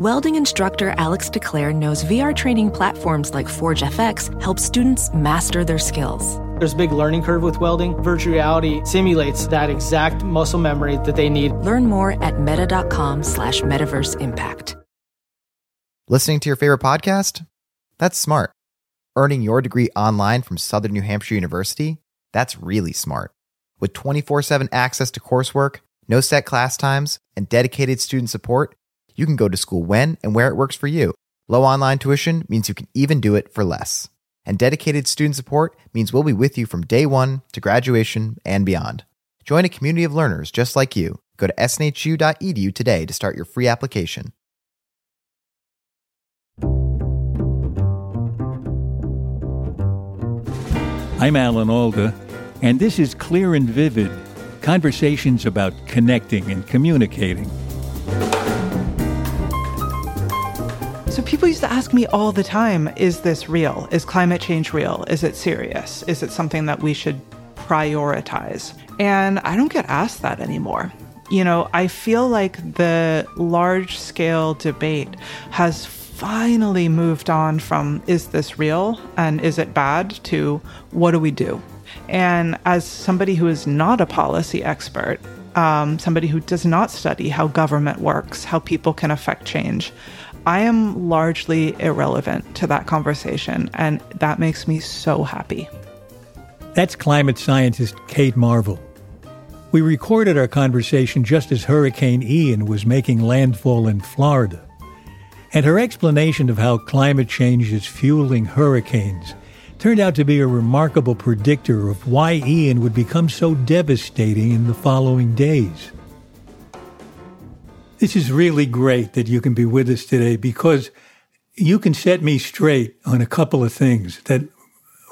Welding instructor Alex DeClaire knows VR training platforms like Forge FX help students master their skills. There's a big learning curve with welding. Virtual reality simulates that exact muscle memory that they need. Learn more at meta.com slash metaverse impact. Listening to your favorite podcast? That's smart. Earning your degree online from Southern New Hampshire University? That's really smart. With 24 7 access to coursework, no set class times, and dedicated student support, you can go to school when and where it works for you. Low online tuition means you can even do it for less. And dedicated student support means we'll be with you from day one to graduation and beyond. Join a community of learners just like you. Go to snhu.edu today to start your free application. I'm Alan Alda, and this is Clear and Vivid conversations about connecting and communicating. So people used to ask me all the time is this real? Is climate change real? Is it serious? Is it something that we should prioritize? And I don't get asked that anymore. You know, I feel like the large scale debate has finally moved on from is this real and is it bad to what do we do? And as somebody who is not a policy expert, um, somebody who does not study how government works, how people can affect change, I am largely irrelevant to that conversation. And that makes me so happy. That's climate scientist Kate Marvel. We recorded our conversation just as Hurricane Ian was making landfall in Florida. And her explanation of how climate change is fueling hurricanes turned out to be a remarkable predictor of why Ian would become so devastating in the following days. This is really great that you can be with us today because you can set me straight on a couple of things that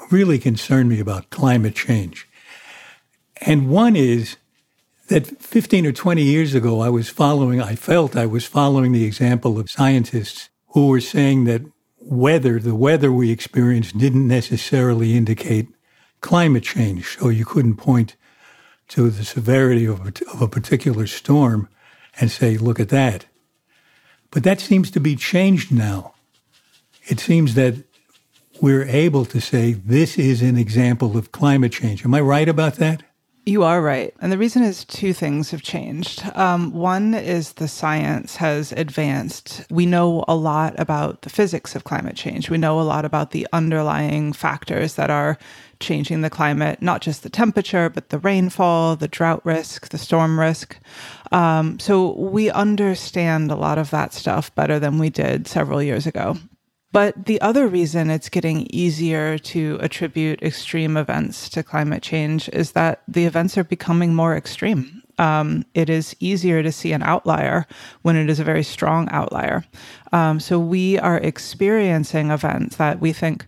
really concern me about climate change. And one is that 15 or 20 years ago, I was following, I felt I was following the example of scientists who were saying that weather, the weather we experienced, didn't necessarily indicate climate change. So you couldn't point to the severity of a, of a particular storm and say, look at that. But that seems to be changed now. It seems that we're able to say this is an example of climate change. Am I right about that? You are right. And the reason is two things have changed. Um, one is the science has advanced. We know a lot about the physics of climate change. We know a lot about the underlying factors that are changing the climate, not just the temperature, but the rainfall, the drought risk, the storm risk. Um, so we understand a lot of that stuff better than we did several years ago. But the other reason it's getting easier to attribute extreme events to climate change is that the events are becoming more extreme. Um, it is easier to see an outlier when it is a very strong outlier. Um, so we are experiencing events that we think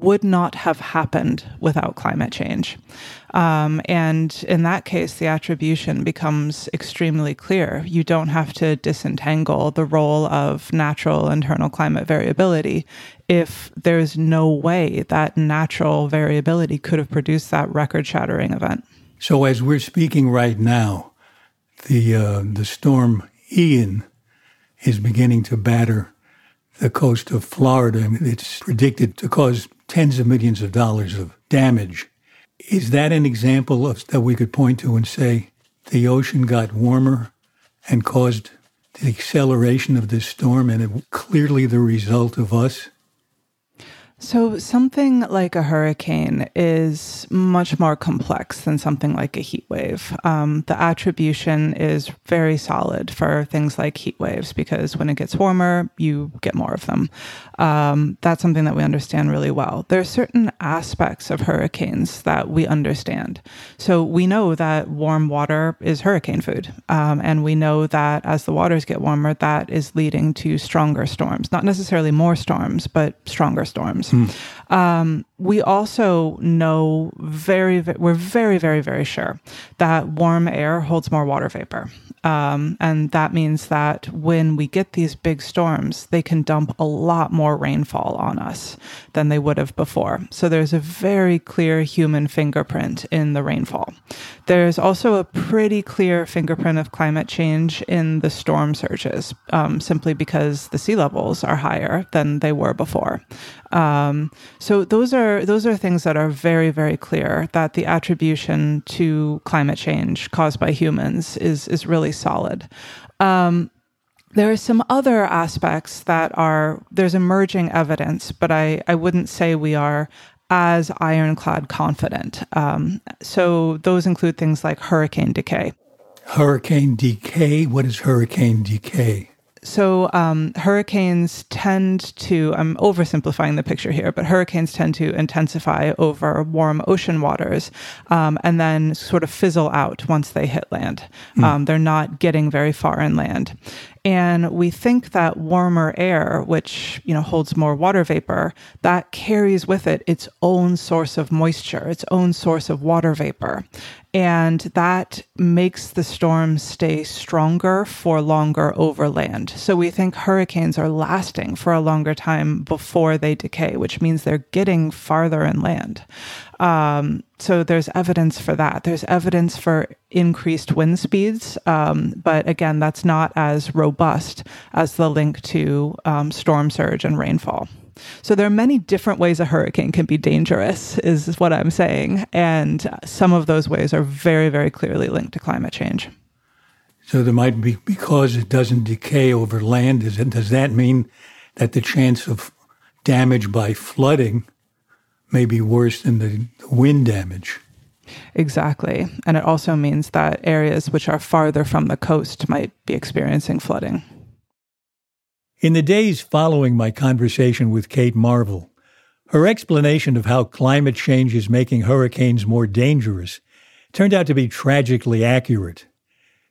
would not have happened without climate change. Um, and in that case, the attribution becomes extremely clear. You don't have to disentangle the role of natural internal climate variability if there's no way that natural variability could have produced that record shattering event. So, as we're speaking right now, the, uh, the storm Ian is beginning to batter the coast of Florida. It's predicted to cause tens of millions of dollars of damage. Is that an example of, that we could point to and say the ocean got warmer and caused the acceleration of this storm, and it clearly the result of us so, something like a hurricane is much more complex than something like a heat wave. Um, the attribution is very solid for things like heat waves because when it gets warmer, you get more of them. Um, that's something that we understand really well. There are certain aspects of hurricanes that we understand. So, we know that warm water is hurricane food. Um, and we know that as the waters get warmer, that is leading to stronger storms, not necessarily more storms, but stronger storms. Um, we also know very, we're very, very, very sure that warm air holds more water vapor. Um, and that means that when we get these big storms, they can dump a lot more rainfall on us than they would have before. So there's a very clear human fingerprint in the rainfall. There's also a pretty clear fingerprint of climate change in the storm surges, um, simply because the sea levels are higher than they were before. Um, so those are those are things that are very very clear that the attribution to climate change caused by humans is is really solid. Um, there are some other aspects that are there's emerging evidence, but I I wouldn't say we are as ironclad confident. Um, so those include things like hurricane decay. Hurricane decay. What is hurricane decay? So um, hurricanes tend to, I'm oversimplifying the picture here, but hurricanes tend to intensify over warm ocean waters um, and then sort of fizzle out once they hit land. Mm. Um, they're not getting very far inland. And we think that warmer air, which, you know, holds more water vapor, that carries with it its own source of moisture, its own source of water vapor. And that makes the storms stay stronger for longer over land. So we think hurricanes are lasting for a longer time before they decay, which means they're getting farther inland. Um, so there's evidence for that. There's evidence for increased wind speeds, um, but again, that's not as robust as the link to um, storm surge and rainfall. So there are many different ways a hurricane can be dangerous, is what I'm saying, and some of those ways are very, very clearly linked to climate change. So there might be because it doesn't decay over land. It, does that mean that the chance of damage by flooding may be worse than the wind damage. Exactly. And it also means that areas which are farther from the coast might be experiencing flooding. In the days following my conversation with Kate Marvel, her explanation of how climate change is making hurricanes more dangerous turned out to be tragically accurate.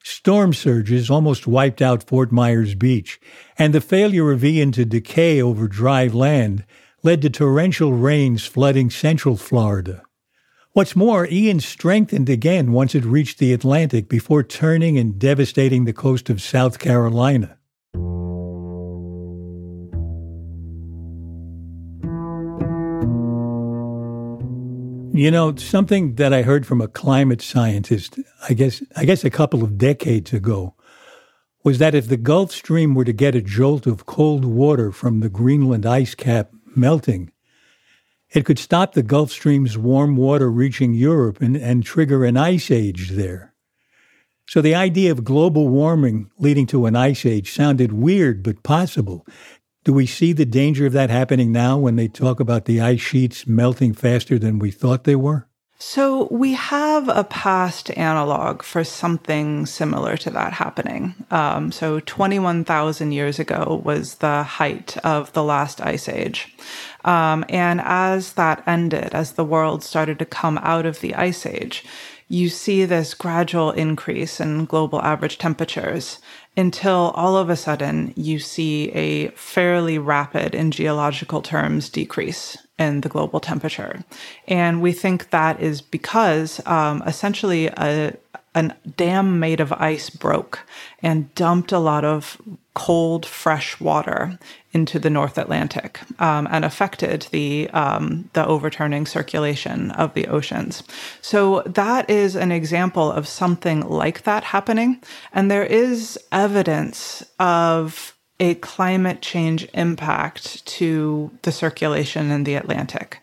Storm surges almost wiped out Fort Myers Beach, and the failure of Ian to decay over dry land led to torrential rains flooding central Florida. What's more, Ian strengthened again once it reached the Atlantic before turning and devastating the coast of South Carolina. You know, something that I heard from a climate scientist, I guess I guess a couple of decades ago, was that if the Gulf Stream were to get a jolt of cold water from the Greenland ice cap melting. It could stop the Gulf Stream's warm water reaching Europe and, and trigger an ice age there. So the idea of global warming leading to an ice age sounded weird but possible. Do we see the danger of that happening now when they talk about the ice sheets melting faster than we thought they were? So we have a past analog for something similar to that happening. Um, so 21,000 years ago was the height of the last ice age. Um, and as that ended, as the world started to come out of the ice age, you see this gradual increase in global average temperatures until all of a sudden you see a fairly rapid, in geological terms, decrease in the global temperature. And we think that is because um, essentially a, a dam made of ice broke and dumped a lot of cold, fresh water into the North Atlantic um, and affected the um, the overturning circulation of the oceans. So that is an example of something like that happening, and there is evidence of a climate change impact to the circulation in the Atlantic.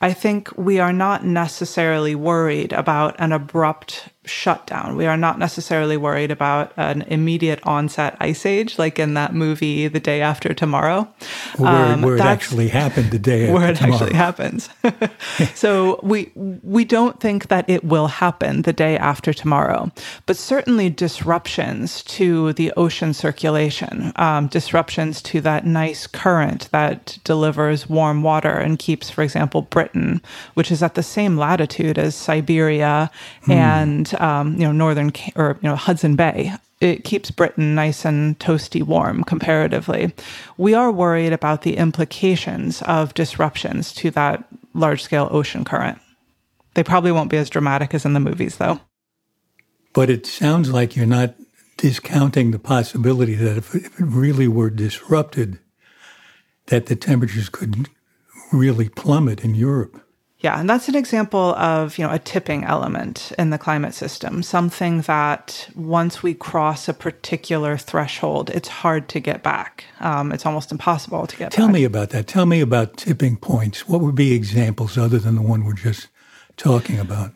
I think we are not necessarily worried about an abrupt shutdown. We are not necessarily worried about an immediate onset ice age, like in that movie, The Day After Tomorrow. Where, um, where it actually happened the day after Where it tomorrow. actually happens. so we we don't think that it will happen the day after tomorrow, but certainly disruptions to the ocean circulation, um, disruptions to that nice current that delivers warm water and keeps, for example, Britain, which is at the same latitude as Siberia hmm. and um, you know northern or you know Hudson Bay. It keeps Britain nice and toasty warm comparatively. We are worried about the implications of disruptions to that large scale ocean current. They probably won't be as dramatic as in the movies, though. But it sounds like you're not discounting the possibility that if, if it really were disrupted, that the temperatures could really plummet in Europe. Yeah, and that's an example of, you know, a tipping element in the climate system, something that once we cross a particular threshold, it's hard to get back. Um, it's almost impossible to get back. Tell back. me about that. Tell me about tipping points. What would be examples other than the one we're just talking about?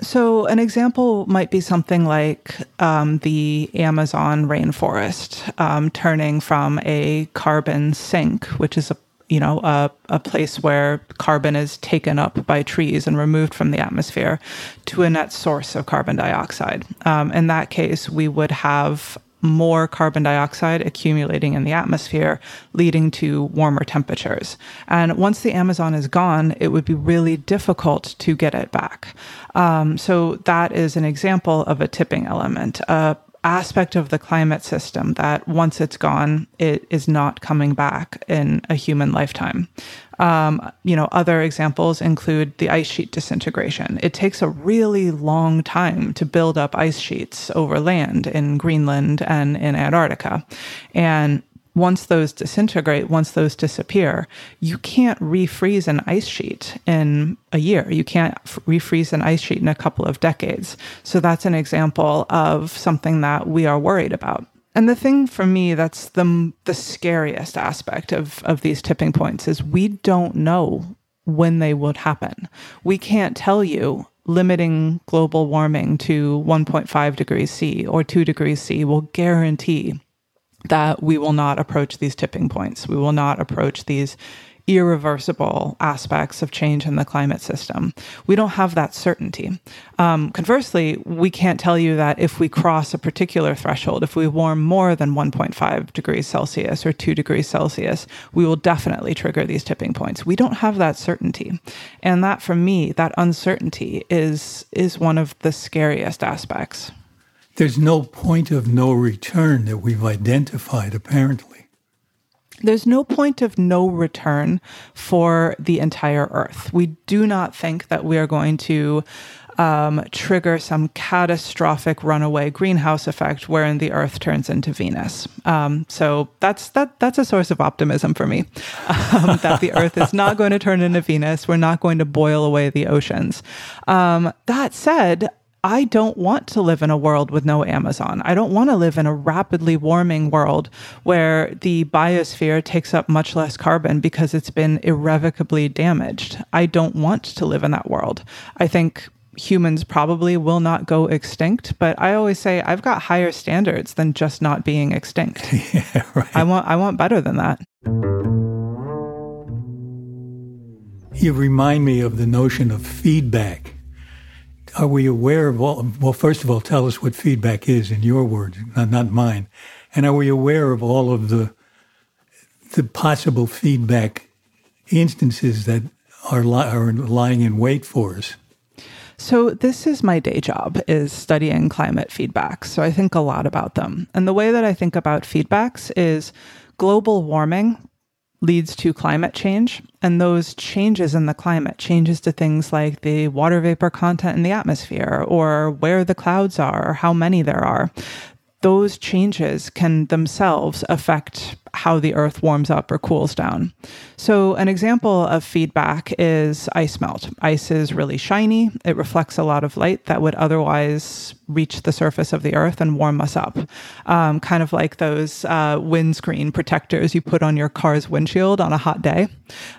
So, an example might be something like um, the Amazon rainforest um, turning from a carbon sink, which is a you know a, a place where carbon is taken up by trees and removed from the atmosphere, to a net source of carbon dioxide. Um, in that case, we would have more carbon dioxide accumulating in the atmosphere, leading to warmer temperatures. And once the Amazon is gone, it would be really difficult to get it back. Um, so that is an example of a tipping element, a aspect of the climate system that once it's gone, it is not coming back in a human lifetime. Um, you know, other examples include the ice sheet disintegration. It takes a really long time to build up ice sheets over land in Greenland and in Antarctica. And once those disintegrate, once those disappear, you can't refreeze an ice sheet in a year. You can't refreeze an ice sheet in a couple of decades. So that's an example of something that we are worried about. And the thing for me that's the the scariest aspect of of these tipping points is we don't know when they would happen. We can't tell you limiting global warming to 1.5 degrees C or 2 degrees C will guarantee that we will not approach these tipping points. We will not approach these irreversible aspects of change in the climate system. We don't have that certainty. Um, conversely, we can't tell you that if we cross a particular threshold, if we warm more than 1.5 degrees Celsius or 2 degrees Celsius, we will definitely trigger these tipping points. We don't have that certainty. And that, for me, that uncertainty is, is one of the scariest aspects. There's no point of no return that we've identified, apparently. There's no point of no return for the entire Earth. We do not think that we are going to um, trigger some catastrophic runaway greenhouse effect wherein the Earth turns into Venus. Um, so that's that that's a source of optimism for me. Um, that the Earth is not going to turn into Venus. We're not going to boil away the oceans. Um, that said, I don't want to live in a world with no Amazon. I don't want to live in a rapidly warming world where the biosphere takes up much less carbon because it's been irrevocably damaged. I don't want to live in that world. I think humans probably will not go extinct, but I always say I've got higher standards than just not being extinct. yeah, right. I want I want better than that. You remind me of the notion of feedback. Are we aware of all? Well, first of all, tell us what feedback is in your words, not, not mine. And are we aware of all of the the possible feedback instances that are, li- are lying in wait for us? So this is my day job is studying climate feedbacks. So I think a lot about them. And the way that I think about feedbacks is global warming leads to climate change and those changes in the climate changes to things like the water vapor content in the atmosphere or where the clouds are or how many there are those changes can themselves affect how the earth warms up or cools down. So, an example of feedback is ice melt. Ice is really shiny, it reflects a lot of light that would otherwise reach the surface of the earth and warm us up. Um, kind of like those uh, windscreen protectors you put on your car's windshield on a hot day.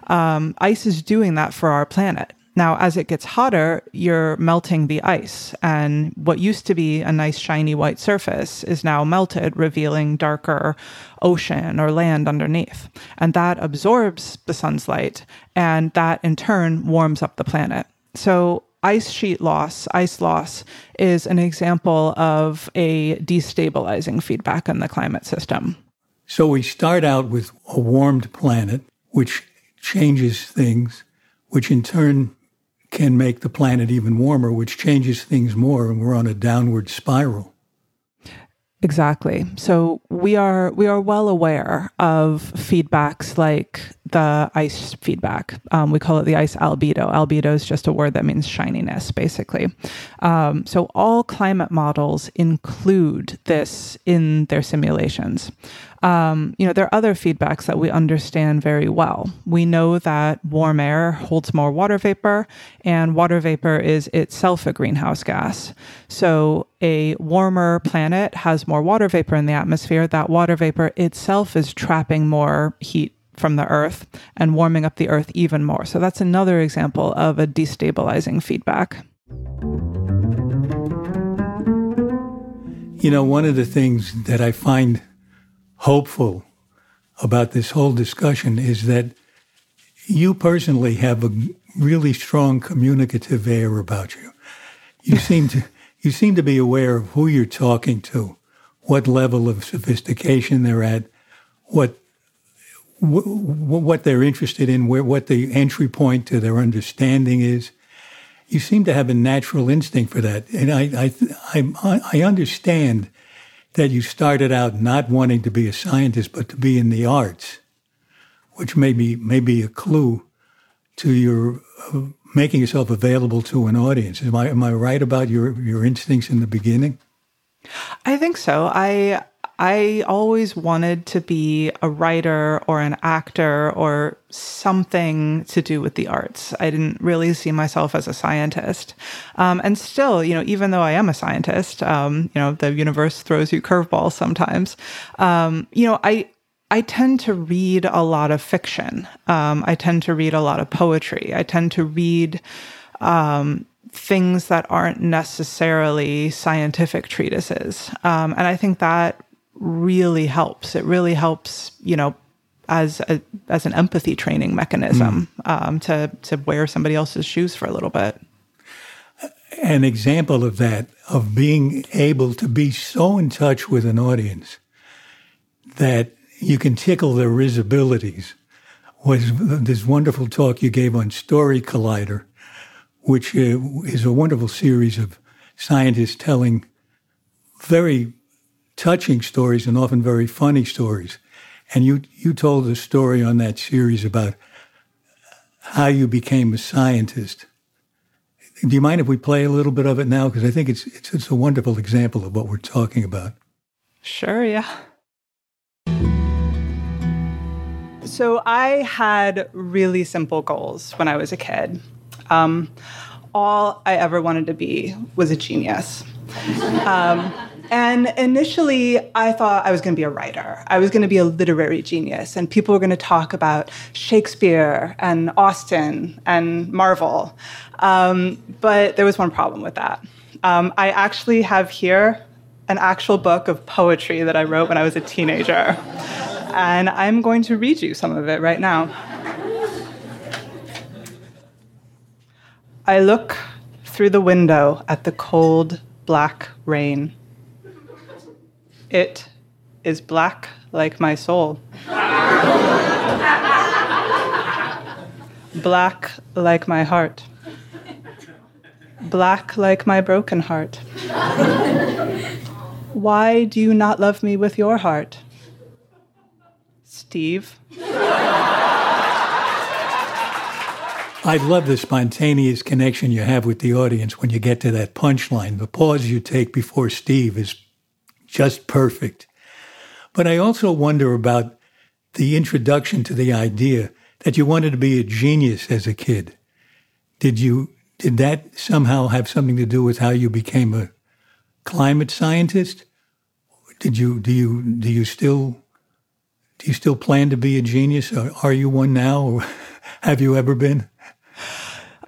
Um, ice is doing that for our planet. Now, as it gets hotter, you're melting the ice, and what used to be a nice shiny white surface is now melted, revealing darker ocean or land underneath. And that absorbs the sun's light, and that in turn warms up the planet. So, ice sheet loss, ice loss, is an example of a destabilizing feedback in the climate system. So we start out with a warmed planet, which changes things, which in turn can make the planet even warmer, which changes things more, and we're on a downward spiral. Exactly. So we are we are well aware of feedbacks like the ice feedback. Um, we call it the ice albedo. Albedo is just a word that means shininess, basically. Um, so all climate models include this in their simulations. Um, you know, there are other feedbacks that we understand very well. We know that warm air holds more water vapor, and water vapor is itself a greenhouse gas. So, a warmer planet has more water vapor in the atmosphere. That water vapor itself is trapping more heat from the earth and warming up the earth even more. So, that's another example of a destabilizing feedback. You know, one of the things that I find hopeful about this whole discussion is that you personally have a really strong communicative air about you. You seem to you seem to be aware of who you're talking to, what level of sophistication they're at, what what they're interested in, where what the entry point to their understanding is. You seem to have a natural instinct for that, and I I I, I understand that you started out not wanting to be a scientist, but to be in the arts, which may be, may be a clue to your uh, making yourself available to an audience. Am I, am I right about your, your instincts in the beginning? I think so. I I always wanted to be a writer or an actor or something to do with the arts. I didn't really see myself as a scientist. Um, and still, you know, even though I am a scientist, um, you know, the universe throws you curveballs sometimes. Um, you know, I, I tend to read a lot of fiction. Um, I tend to read a lot of poetry. I tend to read um, things that aren't necessarily scientific treatises. Um, and I think that really helps. It really helps, you know, as a, as an empathy training mechanism mm. um, to to wear somebody else's shoes for a little bit. An example of that, of being able to be so in touch with an audience that you can tickle their risibilities, was this wonderful talk you gave on Story Collider, which uh, is a wonderful series of scientists telling very touching stories and often very funny stories. And you, you told a story on that series about how you became a scientist. Do you mind if we play a little bit of it now? Because I think it's, it's, it's a wonderful example of what we're talking about. Sure, yeah. So I had really simple goals when I was a kid. Um, all I ever wanted to be was a genius. Um, and initially, I thought I was going to be a writer. I was going to be a literary genius, and people were going to talk about Shakespeare and Austen and Marvel. Um, but there was one problem with that. Um, I actually have here an actual book of poetry that I wrote when I was a teenager. And I'm going to read you some of it right now. I look through the window at the cold, black rain. It is black like my soul. black like my heart. Black like my broken heart. Why do you not love me with your heart? Steve. I love the spontaneous connection you have with the audience when you get to that punchline. The pause you take before Steve is just perfect. But I also wonder about the introduction to the idea that you wanted to be a genius as a kid. Did you did that somehow have something to do with how you became a climate scientist? Did you do you do you still do you still plan to be a genius? Or are you one now, or have you ever been?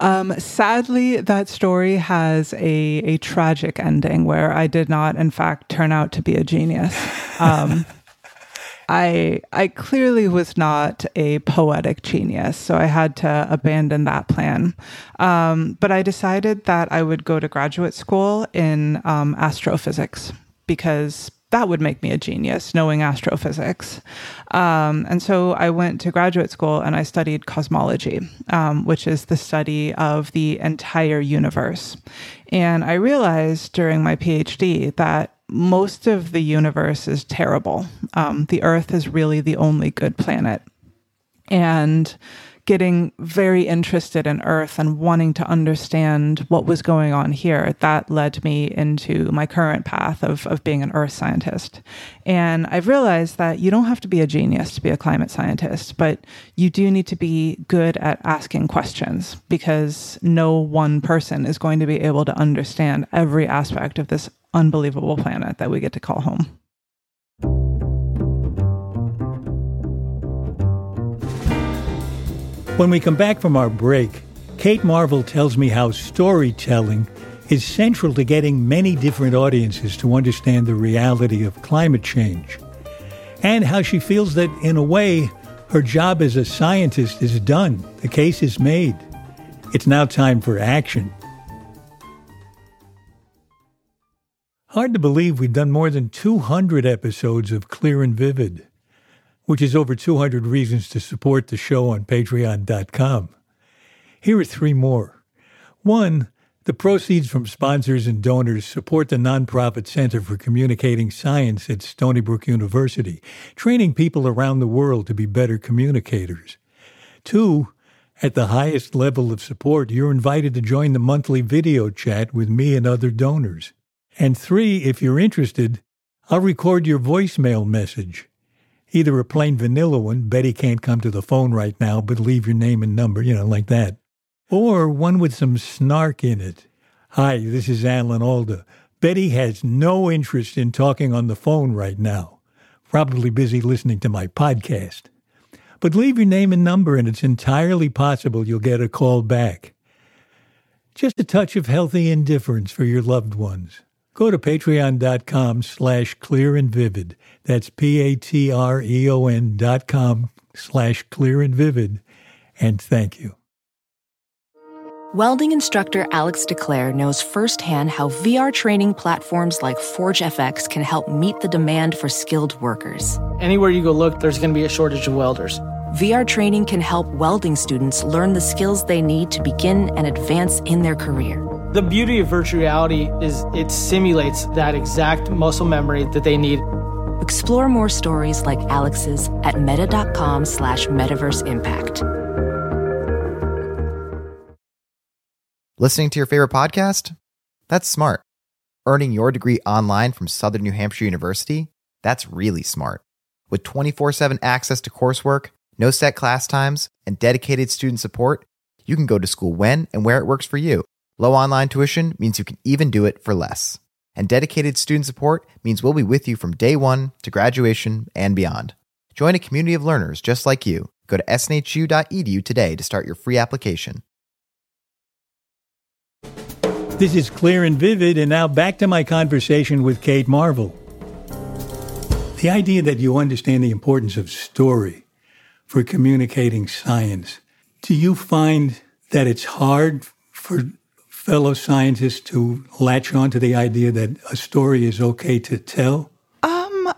Um, sadly, that story has a, a tragic ending where I did not, in fact, turn out to be a genius. Um, I I clearly was not a poetic genius, so I had to abandon that plan. Um, but I decided that I would go to graduate school in um, astrophysics because that would make me a genius, knowing astrophysics. Um, and so I went to graduate school and I studied cosmology, um, which is the study of the entire universe. And I realized during my PhD that most of the universe is terrible. Um, the Earth is really the only good planet. and getting very interested in Earth and wanting to understand what was going on here. That led me into my current path of, of being an Earth scientist. And I've realized that you don't have to be a genius to be a climate scientist, but you do need to be good at asking questions because no one person is going to be able to understand every aspect of this unbelievable planet that we get to call home. When we come back from our break, Kate Marvel tells me how storytelling is central to getting many different audiences to understand the reality of climate change, and how she feels that, in a way, her job as a scientist is done. The case is made. It's now time for action. Hard to believe we've done more than 200 episodes of Clear and Vivid which is over 200 reasons to support the show on patreon.com. Here are three more. One, the proceeds from sponsors and donors support the nonprofit Center for Communicating Science at Stony Brook University, training people around the world to be better communicators. Two, at the highest level of support, you're invited to join the monthly video chat with me and other donors. And three, if you're interested, I'll record your voicemail message either a plain vanilla one, Betty can't come to the phone right now, but leave your name and number, you know, like that, or one with some snark in it. Hi, this is Alan Alda. Betty has no interest in talking on the phone right now, probably busy listening to my podcast. But leave your name and number, and it's entirely possible you'll get a call back. Just a touch of healthy indifference for your loved ones. Go to patreon.com slash clear and vivid. That's P-A-T-R-E-O-N dot com slash clear and vivid. And thank you. Welding instructor Alex DeClaire knows firsthand how VR training platforms like ForgeFX can help meet the demand for skilled workers. Anywhere you go look, there's going to be a shortage of welders. VR training can help welding students learn the skills they need to begin and advance in their career. The beauty of virtual reality is it simulates that exact muscle memory that they need. Explore more stories like Alex's at meta.com slash metaverse impact. Listening to your favorite podcast? That's smart. Earning your degree online from Southern New Hampshire University? That's really smart. With 24 7 access to coursework, no set class times, and dedicated student support, you can go to school when and where it works for you. Low online tuition means you can even do it for less. And dedicated student support means we'll be with you from day one to graduation and beyond. Join a community of learners just like you. Go to snhu.edu today to start your free application. This is Clear and Vivid, and now back to my conversation with Kate Marvel. The idea that you understand the importance of story for communicating science, do you find that it's hard for fellow scientists to latch on to the idea that a story is okay to tell? Um,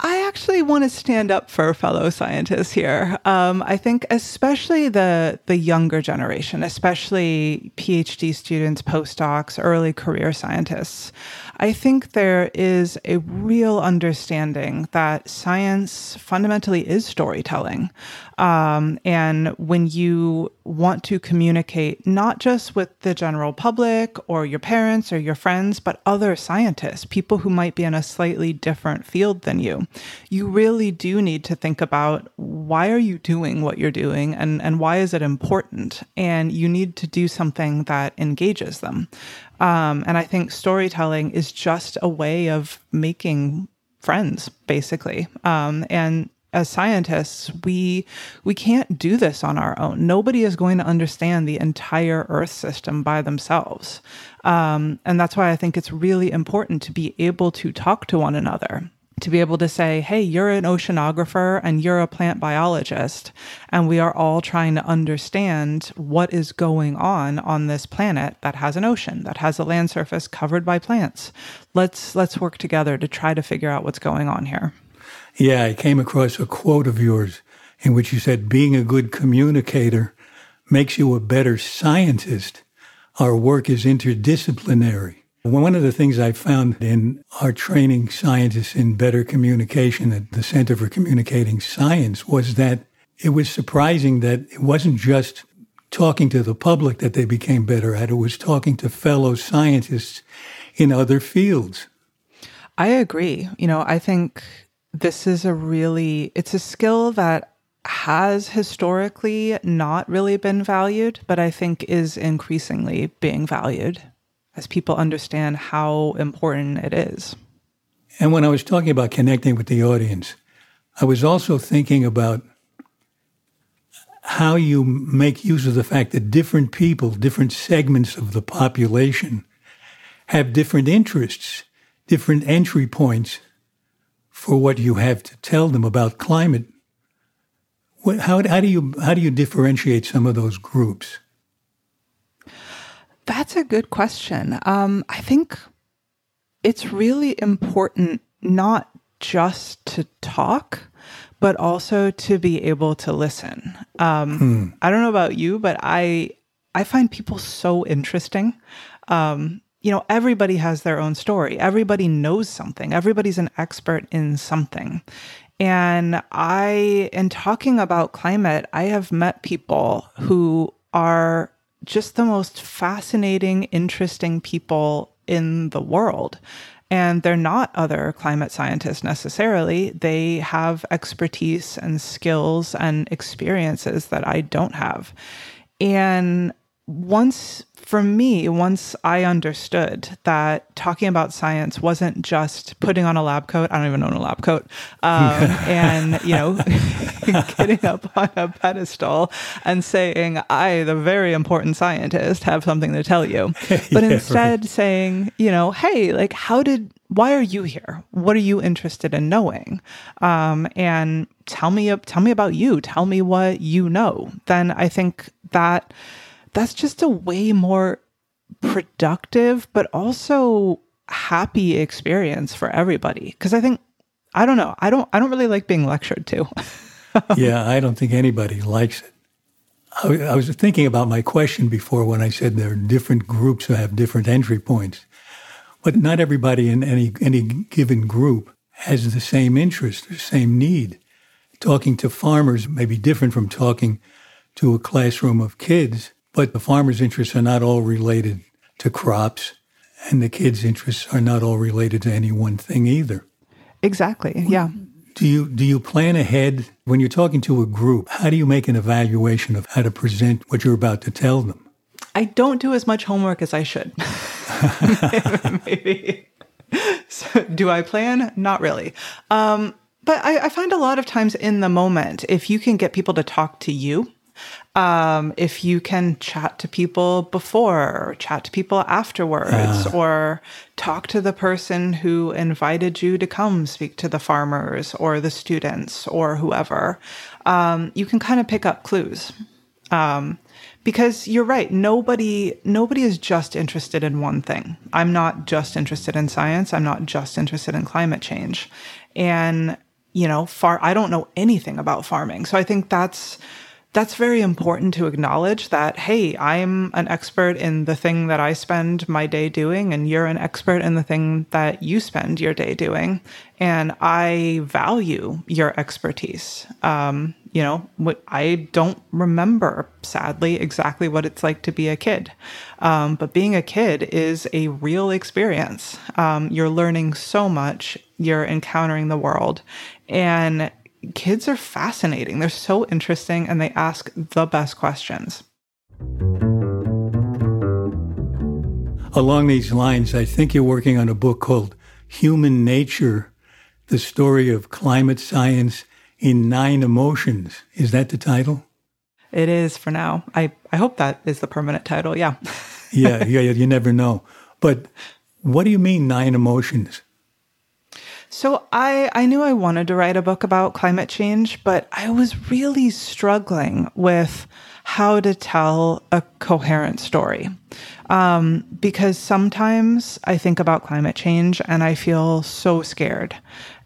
I actually want to stand up for fellow scientists here. Um, I think especially the the younger generation, especially PhD students, postdocs, early career scientists. I think there is a real understanding that science fundamentally is storytelling. Um, and when you want to communicate not just with the general public or your parents or your friends, but other scientists, people who might be in a slightly different field than you, you really do need to think about why are you doing what you're doing and, and why is it important? And you need to do something that engages them. Um, and I think storytelling is just a way of making friends, basically. Um, and as scientists, we we can't do this on our own. Nobody is going to understand the entire Earth system by themselves, um, and that's why I think it's really important to be able to talk to one another to be able to say, hey, you're an oceanographer and you're a plant biologist, and we are all trying to understand what is going on on this planet that has an ocean, that has a land surface covered by plants. Let's let's work together to try to figure out what's going on here. Yeah, I came across a quote of yours in which you said being a good communicator makes you a better scientist. Our work is interdisciplinary. One of the things I found in our training scientists in better communication at the Center for Communicating Science was that it was surprising that it wasn't just talking to the public that they became better at, it was talking to fellow scientists in other fields. I agree. You know, I think this is a really it's a skill that has historically not really been valued, but I think is increasingly being valued as people understand how important it is. And when I was talking about connecting with the audience, I was also thinking about how you make use of the fact that different people, different segments of the population have different interests, different entry points for what you have to tell them about climate. How, how, do you, how do you differentiate some of those groups? That's a good question. Um, I think it's really important not just to talk, but also to be able to listen. Um, hmm. I don't know about you, but I I find people so interesting. Um, you know, everybody has their own story. Everybody knows something. Everybody's an expert in something. And I, in talking about climate, I have met people who are just the most fascinating, interesting people in the world. And they're not other climate scientists necessarily. They have expertise and skills and experiences that I don't have. And once for me, once I understood that talking about science wasn't just putting on a lab coat, I don't even own a lab coat, um, and, you know, getting up on a pedestal and saying, I, the very important scientist, have something to tell you. But yeah, instead right. saying, you know, hey, like, how did, why are you here? What are you interested in knowing? Um, and tell me, tell me about you. Tell me what you know. Then I think that that's just a way more productive, but also happy experience for everybody. Cause I think, I don't know, I don't, I don't really like being lectured to. yeah, I don't think anybody likes it. I, I was thinking about my question before when I said there are different groups who have different entry points, but not everybody in any any given group has the same interest, the same need. Talking to farmers may be different from talking to a classroom of kids but the farmer's interests are not all related to crops, and the kids' interests are not all related to any one thing either. Exactly. Yeah. Do you do you plan ahead when you're talking to a group? How do you make an evaluation of how to present what you're about to tell them? I don't do as much homework as I should. Maybe. So, do I plan? Not really. Um, but I, I find a lot of times in the moment, if you can get people to talk to you, um, if you can chat to people before or chat to people afterwards uh. or talk to the person who invited you to come speak to the farmers or the students or whoever, um, you can kind of pick up clues. Um, because you're right nobody nobody is just interested in one thing i'm not just interested in science i'm not just interested in climate change and you know far i don't know anything about farming so i think that's that's very important to acknowledge that, hey, I'm an expert in the thing that I spend my day doing, and you're an expert in the thing that you spend your day doing. And I value your expertise. Um, you know, I don't remember, sadly, exactly what it's like to be a kid. Um, but being a kid is a real experience. Um, you're learning so much, you're encountering the world. And kids are fascinating. They're so interesting and they ask the best questions. Along these lines, I think you're working on a book called Human Nature The Story of Climate Science in Nine Emotions. Is that the title? It is for now. I, I hope that is the permanent title. Yeah. yeah, yeah, you never know. But what do you mean, nine emotions? So I, I knew I wanted to write a book about climate change, but I was really struggling with how to tell a coherent story. Um, because sometimes I think about climate change and I feel so scared.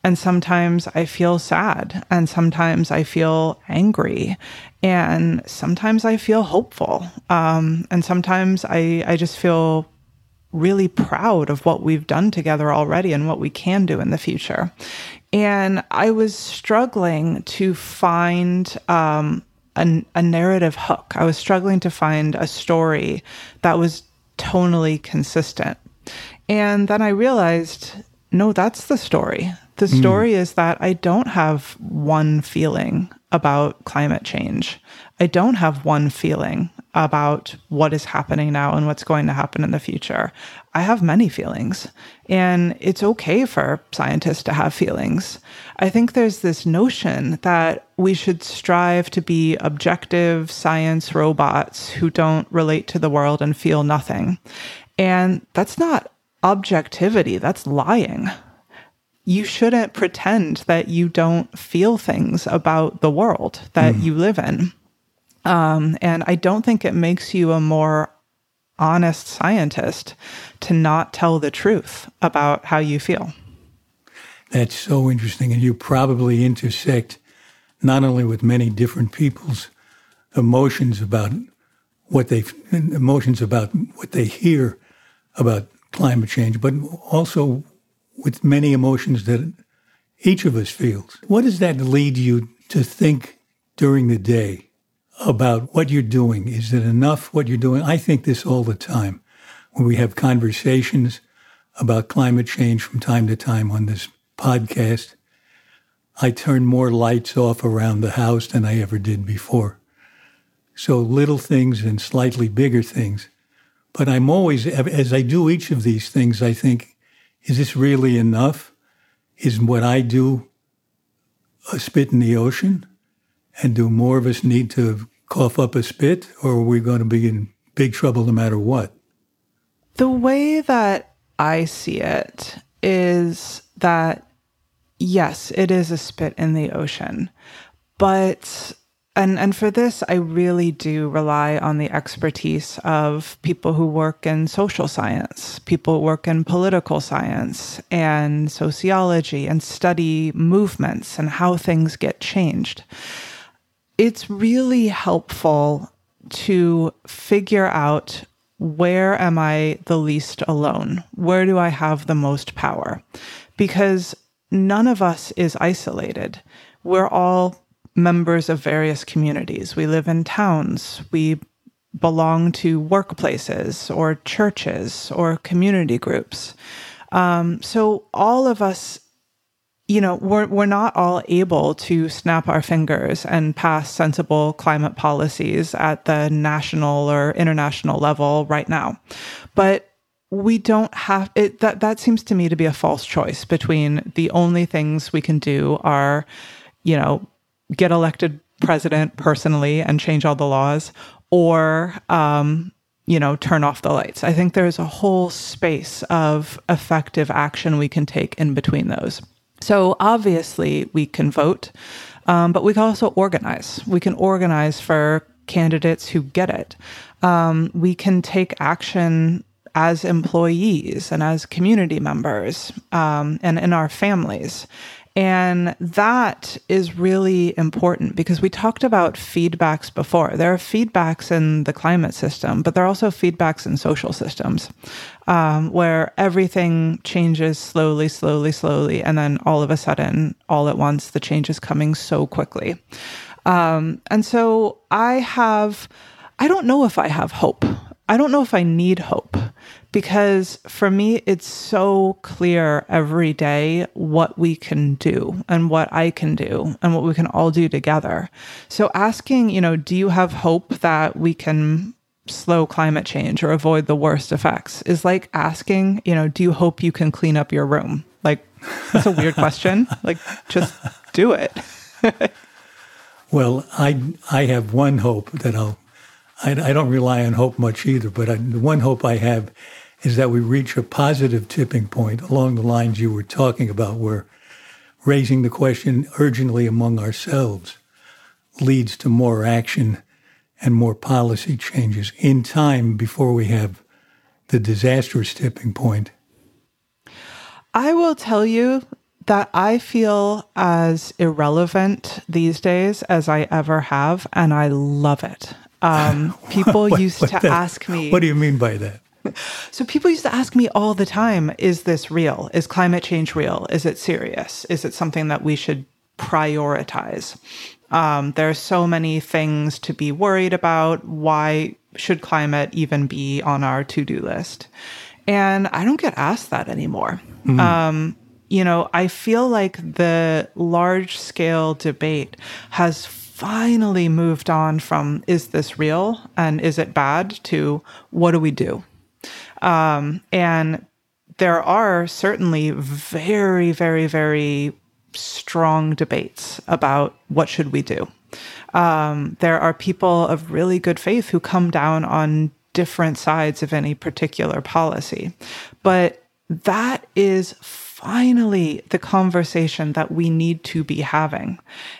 And sometimes I feel sad. And sometimes I feel angry. And sometimes I feel hopeful. Um, and sometimes I, I just feel really proud of what we've done together already and what we can do in the future. And I was struggling to find um, a, a narrative hook. I was struggling to find a story that was tonally consistent. And then I realized no, that's the story. The story mm. is that I don't have one feeling about climate change. I don't have one feeling about what is happening now and what's going to happen in the future. I have many feelings, and it's okay for scientists to have feelings. I think there's this notion that we should strive to be objective science robots who don't relate to the world and feel nothing. And that's not objectivity, that's lying you shouldn't pretend that you don't feel things about the world that mm. you live in. Um, and I don't think it makes you a more honest scientist to not tell the truth about how you feel. That's so interesting. And you probably intersect not only with many different people's emotions about what they emotions about what they hear about climate change, but also with many emotions that each of us feels. What does that lead you to think during the day about what you're doing? Is it enough what you're doing? I think this all the time when we have conversations about climate change from time to time on this podcast. I turn more lights off around the house than I ever did before. So little things and slightly bigger things. But I'm always, as I do each of these things, I think, is this really enough? Is what I do a spit in the ocean? And do more of us need to cough up a spit, or we're we going to be in big trouble no matter what? The way that I see it is that, yes, it is a spit in the ocean, but and and for this i really do rely on the expertise of people who work in social science people who work in political science and sociology and study movements and how things get changed it's really helpful to figure out where am i the least alone where do i have the most power because none of us is isolated we're all members of various communities. We live in towns. We belong to workplaces or churches or community groups. Um, so all of us, you know, we're, we're not all able to snap our fingers and pass sensible climate policies at the national or international level right now. But we don't have it that that seems to me to be a false choice between the only things we can do are you know get elected president personally and change all the laws or um, you know turn off the lights i think there's a whole space of effective action we can take in between those so obviously we can vote um, but we can also organize. We can organize for candidates who get it. Um, we can take action as employees and as community members um, and in our families and that is really important because we talked about feedbacks before. There are feedbacks in the climate system, but there are also feedbacks in social systems um, where everything changes slowly, slowly, slowly. And then all of a sudden, all at once, the change is coming so quickly. Um, and so I have, I don't know if I have hope. I don't know if I need hope because for me, it's so clear every day what we can do and what I can do and what we can all do together. So asking, you know, do you have hope that we can slow climate change or avoid the worst effects is like asking, you know, do you hope you can clean up your room? Like, that's a weird question. Like, just do it. well, I I have one hope that I'll. I, don't rely on hope much either, but the one hope I have is that we reach a positive tipping point along the lines you were talking about, where raising the question urgently among ourselves leads to more action and more policy changes in time before we have the disastrous tipping point. I will tell you that I feel as irrelevant these days as I ever have, and I love it. Um, people what, used what to that, ask me. What do you mean by that? so people used to ask me all the time is this real? Is climate change real? Is it serious? Is it something that we should prioritize? Um, there are so many things to be worried about. Why should climate even be on our to do list? And I don't get asked that anymore. Mm. Um, you know, I feel like the large scale debate has finally moved on from is this real and is it bad to what do we do? Um, and there are certainly very, very, very strong debates about what should we do. Um, there are people of really good faith who come down on different sides of any particular policy. But that is finally the conversation that we need to be having.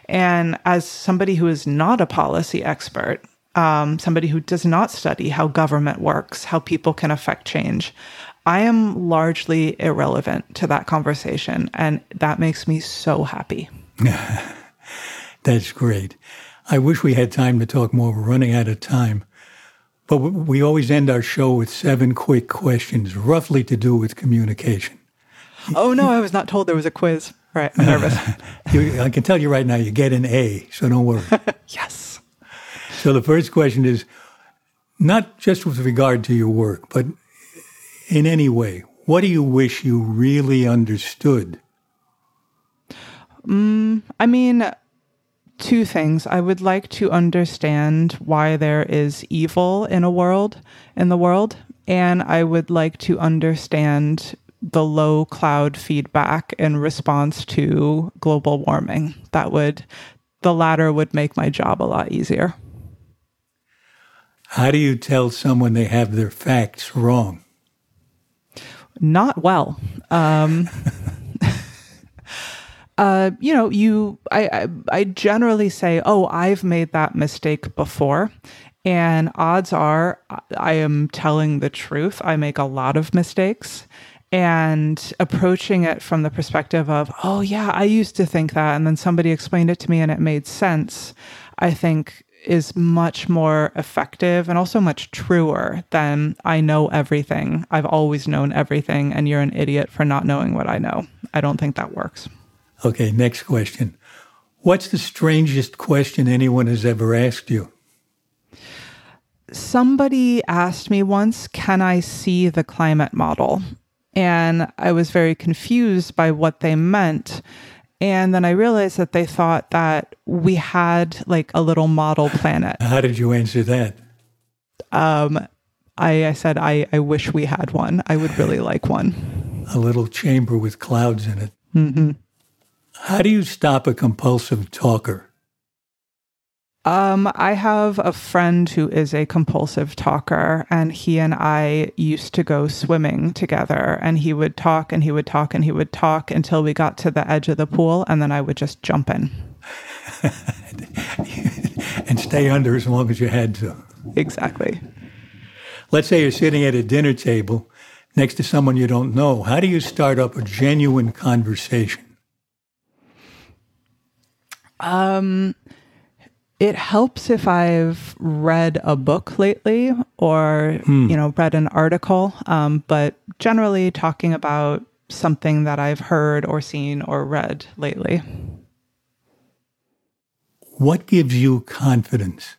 And as somebody who is not a policy expert, um, somebody who does not study how government works, how people can affect change, I am largely irrelevant to that conversation. And that makes me so happy. That's great. I wish we had time to talk more. We're running out of time. But we always end our show with seven quick questions, roughly to do with communication. Oh, no, I was not told there was a quiz. Right, I'm nervous. I can tell you right now, you get an A, so don't worry. yes. So the first question is not just with regard to your work, but in any way, what do you wish you really understood? Mm, I mean, two things. I would like to understand why there is evil in a world, in the world, and I would like to understand the low cloud feedback in response to global warming. That would, the latter would make my job a lot easier. How do you tell someone they have their facts wrong? Not well. Um, uh, you know, you, I, I, I generally say, oh, I've made that mistake before. And odds are I am telling the truth. I make a lot of mistakes and approaching it from the perspective of, oh, yeah, I used to think that. And then somebody explained it to me and it made sense, I think is much more effective and also much truer than I know everything. I've always known everything, and you're an idiot for not knowing what I know. I don't think that works. Okay, next question. What's the strangest question anyone has ever asked you? Somebody asked me once, Can I see the climate model? And I was very confused by what they meant. And then I realized that they thought that we had like a little model planet. How did you answer that? Um, I, I said, I, I wish we had one. I would really like one. A little chamber with clouds in it. Mm-hmm. How do you stop a compulsive talker? Um, I have a friend who is a compulsive talker, and he and I used to go swimming together. And he would talk and he would talk and he would talk until we got to the edge of the pool, and then I would just jump in. and stay under as long as you had to. Exactly. Let's say you're sitting at a dinner table next to someone you don't know. How do you start up a genuine conversation? Um, it helps if I've read a book lately or, hmm. you know, read an article. Um, but generally, talking about something that I've heard or seen or read lately. What gives you confidence?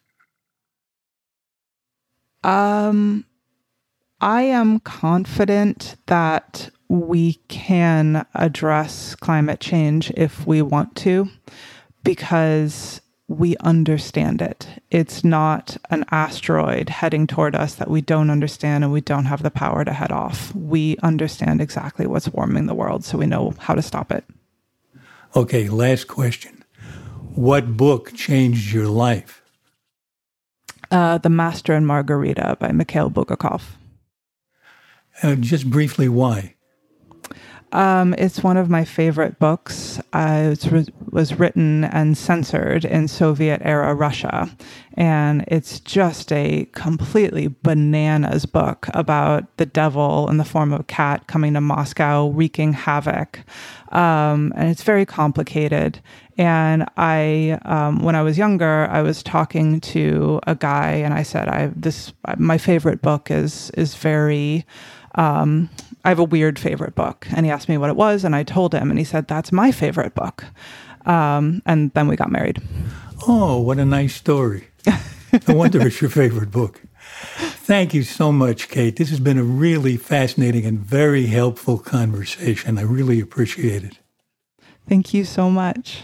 Um, I am confident that we can address climate change if we want to, because we understand it. It's not an asteroid heading toward us that we don't understand and we don't have the power to head off. We understand exactly what's warming the world, so we know how to stop it. Okay, last question. What book changed your life? Uh, the Master and Margarita by Mikhail Bulgakov. Uh, just briefly, why? Um, it's one of my favorite books. Uh, it was written and censored in Soviet era Russia. And it's just a completely bananas book about the devil in the form of a cat coming to Moscow, wreaking havoc. Um, and it's very complicated. And I, um, when I was younger, I was talking to a guy, and I said, "I this my favorite book is is very." Um, I have a weird favorite book. And he asked me what it was, and I told him, and he said, That's my favorite book. Um, and then we got married. Oh, what a nice story. no wonder it's your favorite book. Thank you so much, Kate. This has been a really fascinating and very helpful conversation. I really appreciate it. Thank you so much.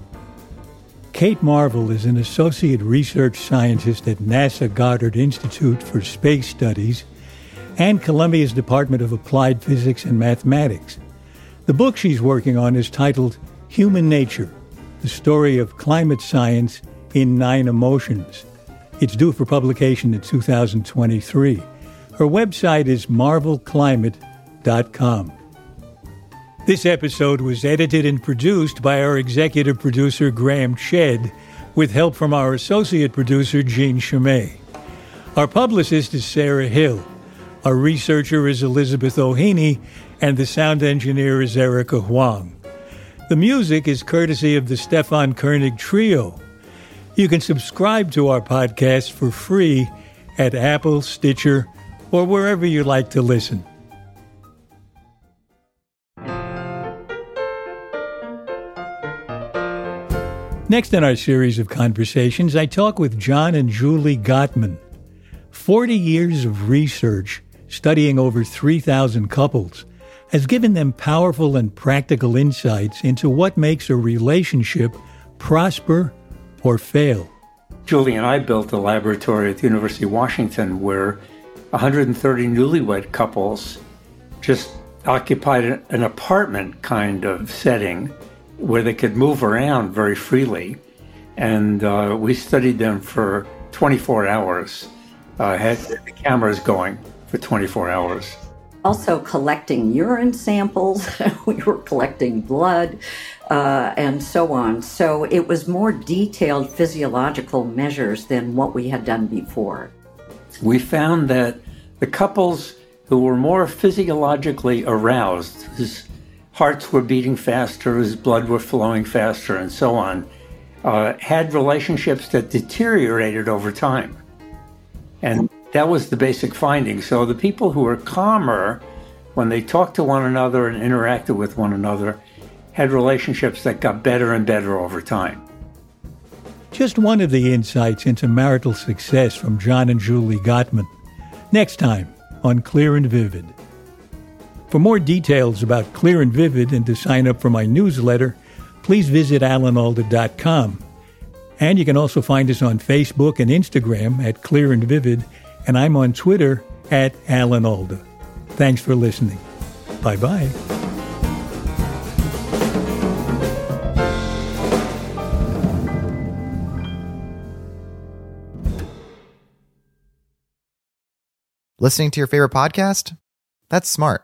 Kate Marvel is an associate research scientist at NASA Goddard Institute for Space Studies and Columbia's Department of Applied Physics and Mathematics. The book she's working on is titled Human Nature The Story of Climate Science in Nine Emotions. It's due for publication in 2023. Her website is marvelclimate.com. This episode was edited and produced by our executive producer, Graham Chedd, with help from our associate producer, Jean Chimay. Our publicist is Sarah Hill. Our researcher is Elizabeth O'Haney, and the sound engineer is Erica Huang. The music is courtesy of the Stefan Koenig Trio. You can subscribe to our podcast for free at Apple, Stitcher, or wherever you like to listen. Next in our series of conversations, I talk with John and Julie Gottman. 40 years of research studying over 3,000 couples has given them powerful and practical insights into what makes a relationship prosper or fail. Julie and I built a laboratory at the University of Washington where 130 newlywed couples just occupied an apartment kind of setting where they could move around very freely. And uh, we studied them for 24 hours, uh, had the cameras going for 24 hours. Also, collecting urine samples, we were collecting blood, uh, and so on. So, it was more detailed physiological measures than what we had done before. We found that the couples who were more physiologically aroused, hearts were beating faster, his blood were flowing faster, and so on, uh, had relationships that deteriorated over time. And that was the basic finding. So the people who were calmer, when they talked to one another and interacted with one another, had relationships that got better and better over time. Just one of the insights into marital success from John and Julie Gottman. Next time on Clear and Vivid. For more details about Clear and Vivid and to sign up for my newsletter, please visit alanalda.com. And you can also find us on Facebook and Instagram at Clear and Vivid, and I'm on Twitter at Alan Alda. Thanks for listening. Bye bye. Listening to your favorite podcast? That's smart